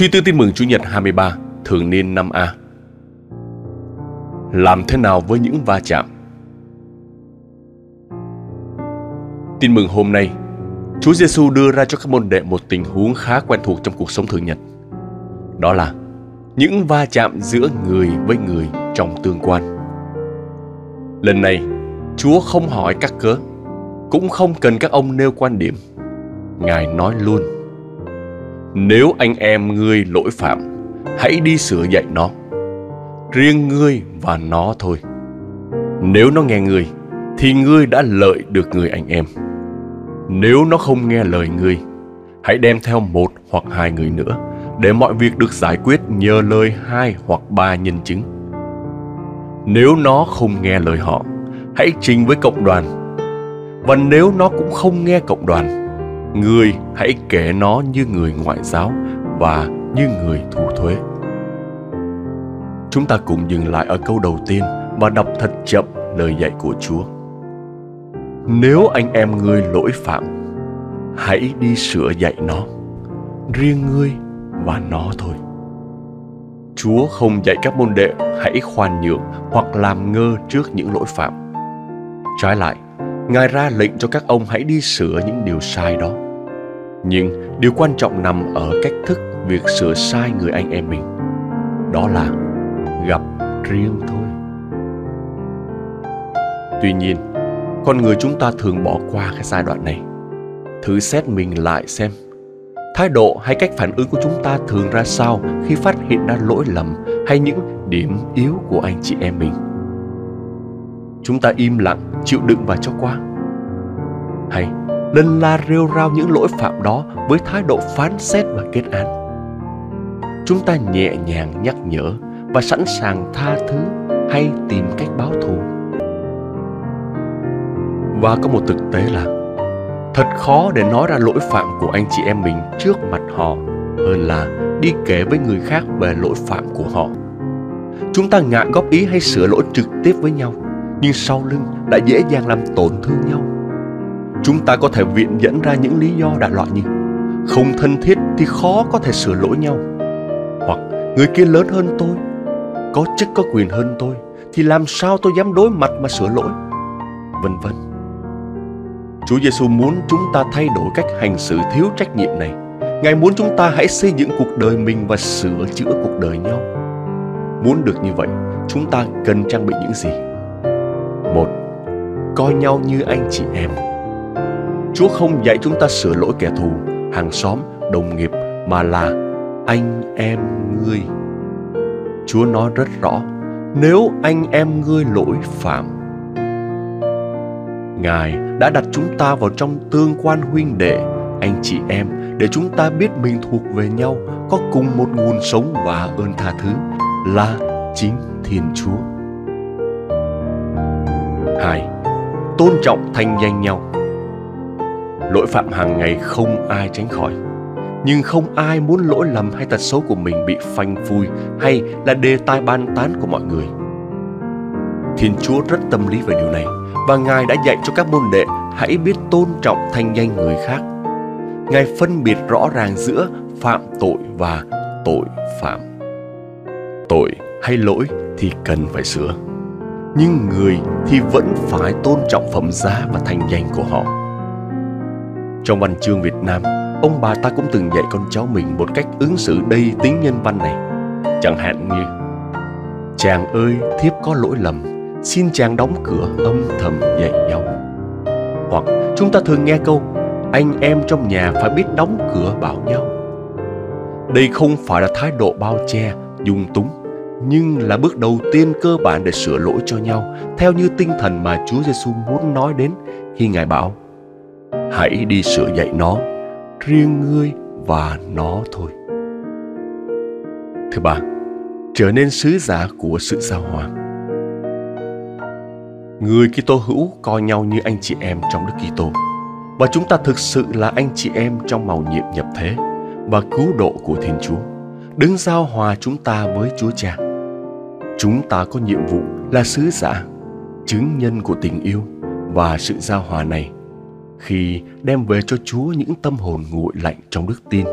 Suy tư tin mừng Chủ nhật 23, thường niên 5A. Làm thế nào với những va chạm? Tin mừng hôm nay, Chúa Giêsu đưa ra cho các môn đệ một tình huống khá quen thuộc trong cuộc sống thường nhật. Đó là những va chạm giữa người với người trong tương quan. Lần này, Chúa không hỏi các cớ, cũng không cần các ông nêu quan điểm. Ngài nói luôn nếu anh em ngươi lỗi phạm, hãy đi sửa dạy nó. Riêng ngươi và nó thôi. Nếu nó nghe ngươi, thì ngươi đã lợi được người anh em. Nếu nó không nghe lời ngươi, hãy đem theo một hoặc hai người nữa, để mọi việc được giải quyết nhờ lời hai hoặc ba nhân chứng. Nếu nó không nghe lời họ, hãy trình với cộng đoàn. Và nếu nó cũng không nghe cộng đoàn, Người hãy kể nó như người ngoại giáo và như người thu thuế. Chúng ta cùng dừng lại ở câu đầu tiên và đọc thật chậm lời dạy của Chúa. Nếu anh em ngươi lỗi phạm, hãy đi sửa dạy nó, riêng ngươi và nó thôi. Chúa không dạy các môn đệ hãy khoan nhượng hoặc làm ngơ trước những lỗi phạm. Trái lại, Ngài ra lệnh cho các ông hãy đi sửa những điều sai đó. Nhưng điều quan trọng nằm ở cách thức việc sửa sai người anh em mình. Đó là gặp riêng thôi. Tuy nhiên, con người chúng ta thường bỏ qua cái giai đoạn này. Thử xét mình lại xem thái độ hay cách phản ứng của chúng ta thường ra sao khi phát hiện ra lỗi lầm hay những điểm yếu của anh chị em mình chúng ta im lặng, chịu đựng và cho qua. Hay lân la rêu rao những lỗi phạm đó với thái độ phán xét và kết án. Chúng ta nhẹ nhàng nhắc nhở và sẵn sàng tha thứ hay tìm cách báo thù. Và có một thực tế là, thật khó để nói ra lỗi phạm của anh chị em mình trước mặt họ hơn là đi kể với người khác về lỗi phạm của họ. Chúng ta ngại góp ý hay sửa lỗi trực tiếp với nhau nhưng sau lưng đã dễ dàng làm tổn thương nhau chúng ta có thể viện dẫn ra những lý do đại loại như không thân thiết thì khó có thể sửa lỗi nhau hoặc người kia lớn hơn tôi có chức có quyền hơn tôi thì làm sao tôi dám đối mặt mà sửa lỗi vân vân Chúa Giêsu muốn chúng ta thay đổi cách hành xử thiếu trách nhiệm này. Ngài muốn chúng ta hãy xây dựng cuộc đời mình và sửa chữa cuộc đời nhau. Muốn được như vậy, chúng ta cần trang bị những gì? Một, coi nhau như anh chị em. Chúa không dạy chúng ta sửa lỗi kẻ thù, hàng xóm, đồng nghiệp mà là anh em ngươi. Chúa nói rất rõ, nếu anh em ngươi lỗi phạm Ngài đã đặt chúng ta vào trong tương quan huynh đệ, anh chị em để chúng ta biết mình thuộc về nhau, có cùng một nguồn sống và ơn tha thứ là chính Thiên Chúa. 2. Tôn trọng thanh danh nhau. Lỗi phạm hàng ngày không ai tránh khỏi, Nhưng không ai muốn lỗi lầm hay tật xấu của mình bị phanh phui Hay là đề tài ban tán của mọi người. Thiên Chúa rất tâm lý về điều này Và Ngài đã dạy cho các môn đệ hãy biết tôn trọng thanh danh người khác. Ngài phân biệt rõ ràng giữa phạm tội và tội phạm. Tội hay lỗi thì cần phải sửa nhưng người thì vẫn phải tôn trọng phẩm giá và thành danh của họ. Trong văn chương Việt Nam, ông bà ta cũng từng dạy con cháu mình một cách ứng xử đầy tính nhân văn này. Chẳng hạn như Chàng ơi, thiếp có lỗi lầm, xin chàng đóng cửa âm thầm dạy nhau. Hoặc chúng ta thường nghe câu Anh em trong nhà phải biết đóng cửa bảo nhau. Đây không phải là thái độ bao che, dung túng nhưng là bước đầu tiên cơ bản để sửa lỗi cho nhau theo như tinh thần mà Chúa Giêsu muốn nói đến khi Ngài bảo Hãy đi sửa dạy nó, riêng ngươi và nó thôi. Thứ ba, trở nên sứ giả của sự giao hòa. Người Kitô hữu coi nhau như anh chị em trong Đức Kitô và chúng ta thực sự là anh chị em trong màu nhiệm nhập thế và cứu độ của Thiên Chúa, đứng giao hòa chúng ta với Chúa Cha. Chúng ta có nhiệm vụ là sứ giả, chứng nhân của tình yêu và sự giao hòa này khi đem về cho Chúa những tâm hồn nguội lạnh trong đức tin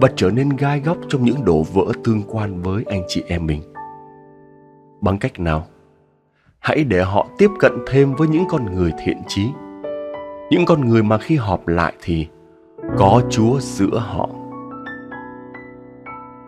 và trở nên gai góc trong những đổ vỡ tương quan với anh chị em mình. Bằng cách nào? Hãy để họ tiếp cận thêm với những con người thiện trí. Những con người mà khi họp lại thì có Chúa giữa họ.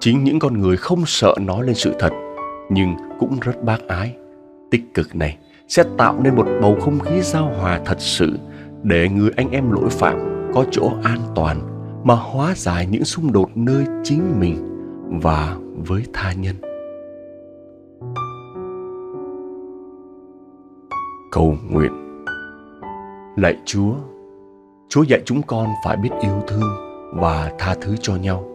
Chính những con người không sợ nói lên sự thật nhưng cũng rất bác ái. Tích cực này sẽ tạo nên một bầu không khí giao hòa thật sự để người anh em lỗi phạm có chỗ an toàn mà hóa giải những xung đột nơi chính mình và với tha nhân. Cầu nguyện Lạy Chúa, Chúa dạy chúng con phải biết yêu thương và tha thứ cho nhau.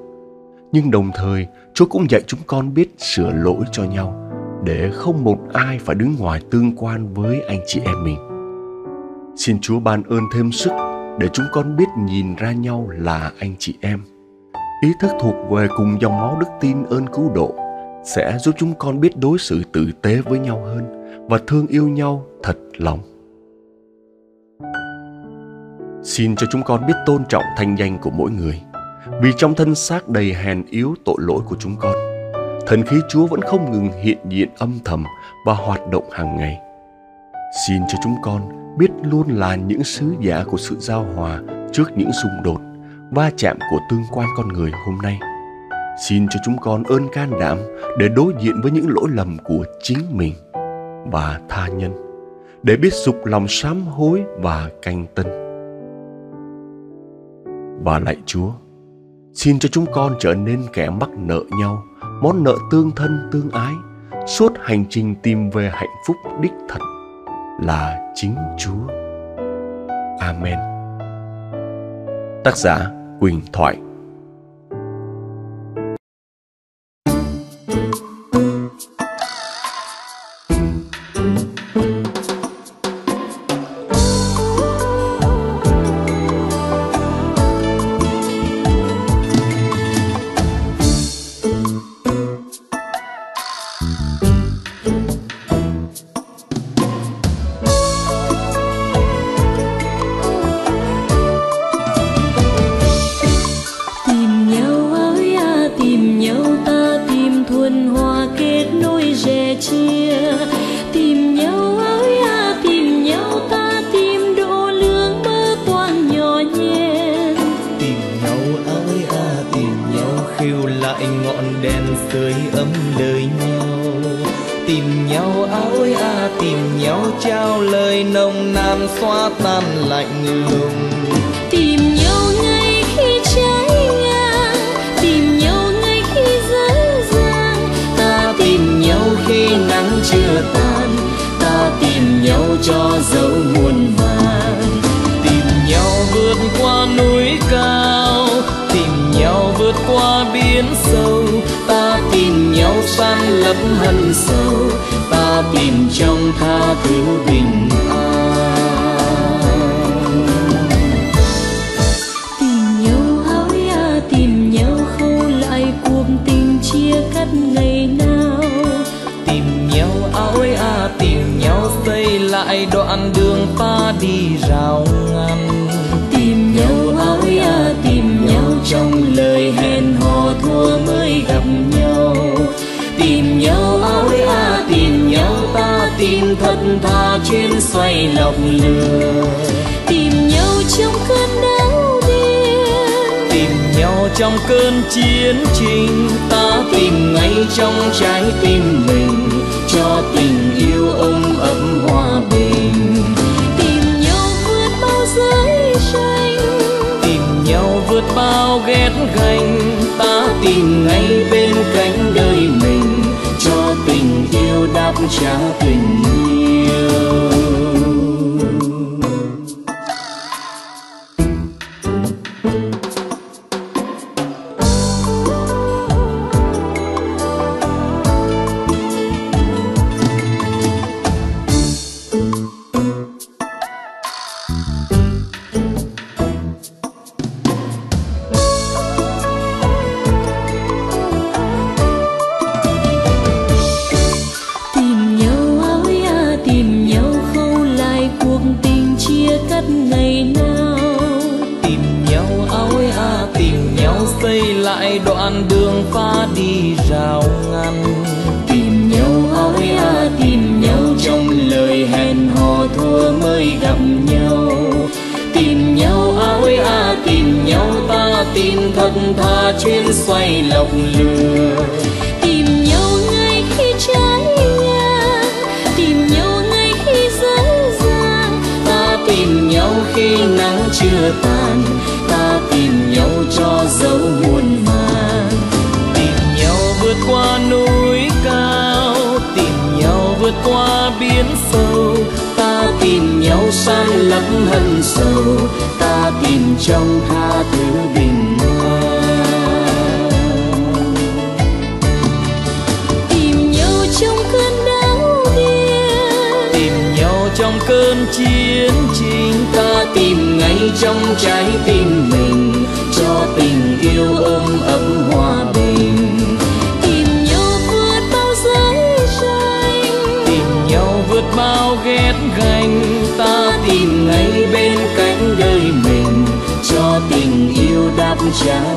Nhưng đồng thời, Chúa cũng dạy chúng con biết sửa lỗi cho nhau để không một ai phải đứng ngoài tương quan với anh chị em mình. Xin Chúa ban ơn thêm sức để chúng con biết nhìn ra nhau là anh chị em. Ý thức thuộc về cùng dòng máu đức tin ơn cứu độ sẽ giúp chúng con biết đối xử tử tế với nhau hơn và thương yêu nhau thật lòng. Xin cho chúng con biết tôn trọng thanh danh của mỗi người, vì trong thân xác đầy hèn yếu tội lỗi của chúng con, thần khí Chúa vẫn không ngừng hiện diện âm thầm và hoạt động hàng ngày. Xin cho chúng con biết luôn là những sứ giả của sự giao hòa trước những xung đột, va chạm của tương quan con người hôm nay. Xin cho chúng con ơn can đảm để đối diện với những lỗi lầm của chính mình và tha nhân, để biết dục lòng sám hối và canh tân. Và lạy Chúa, xin cho chúng con trở nên kẻ mắc nợ nhau, món nợ tương thân tương ái, suốt hành trình tìm về hạnh phúc đích thật là chính Chúa. Amen. Tác giả Quỳnh Thoại ấm đời nhau. Tìm nhau áo à tìm nhau trao lời nồng nàn xóa tan lạnh lùng. Tìm nhau ngay khi trái ngang tìm nhau ngay khi dở dang ta tìm nhau khi nắng chưa tan ta tìm nhau cho dấu muôn vàn. Tìm nhau vượt qua núi cao tìm nhau vượt qua biển sâu tìm nhau lấp hận sâu, ta tìm trong tha thứ bình an. Tìm nhau hỏi à tìm nhau khâu lại, cuộc tình chia cắt ngày nào. Tìm nhau áo à tìm nhau xây lại, đoạn đường ta đi rào xoay lọc lừa. Tìm nhau trong cơn đau điên tìm nhau trong cơn chiến trình. Ta tìm ngay trong trái tim mình. Cho tình yêu ôm ấp hòa bình. Tìm nhau vượt bao giới tranh. Tìm nhau vượt bao ghét ganh ta tìm ngay bên cạnh đời mình. Cho tình trả tình yêu lại đoạn đường pha đi rào ngăn tìm nhau ôi à tìm nhau trong lời hẹn hò thua mới gặp nhau. Tìm nhau ôi à tìm nhau ta tìm thật tha chuyên xoay lọc lừa. Tìm nhau ngay khi trái ngang tìm nhau ngay khi dở dàng. Ta tìm nhau khi nắng chưa tàn, ta tìm nhau cho dấu buồn qua sâu ta tìm nhau san lấp hận sâu, ta tìm trong tha thứ bình an. Tìm nhau trong cơn đau điên. Tìm nhau trong cơn chiến tranh ta tìm ngay trong trái tim mình cho tình yêu ôm ấp hòa đáp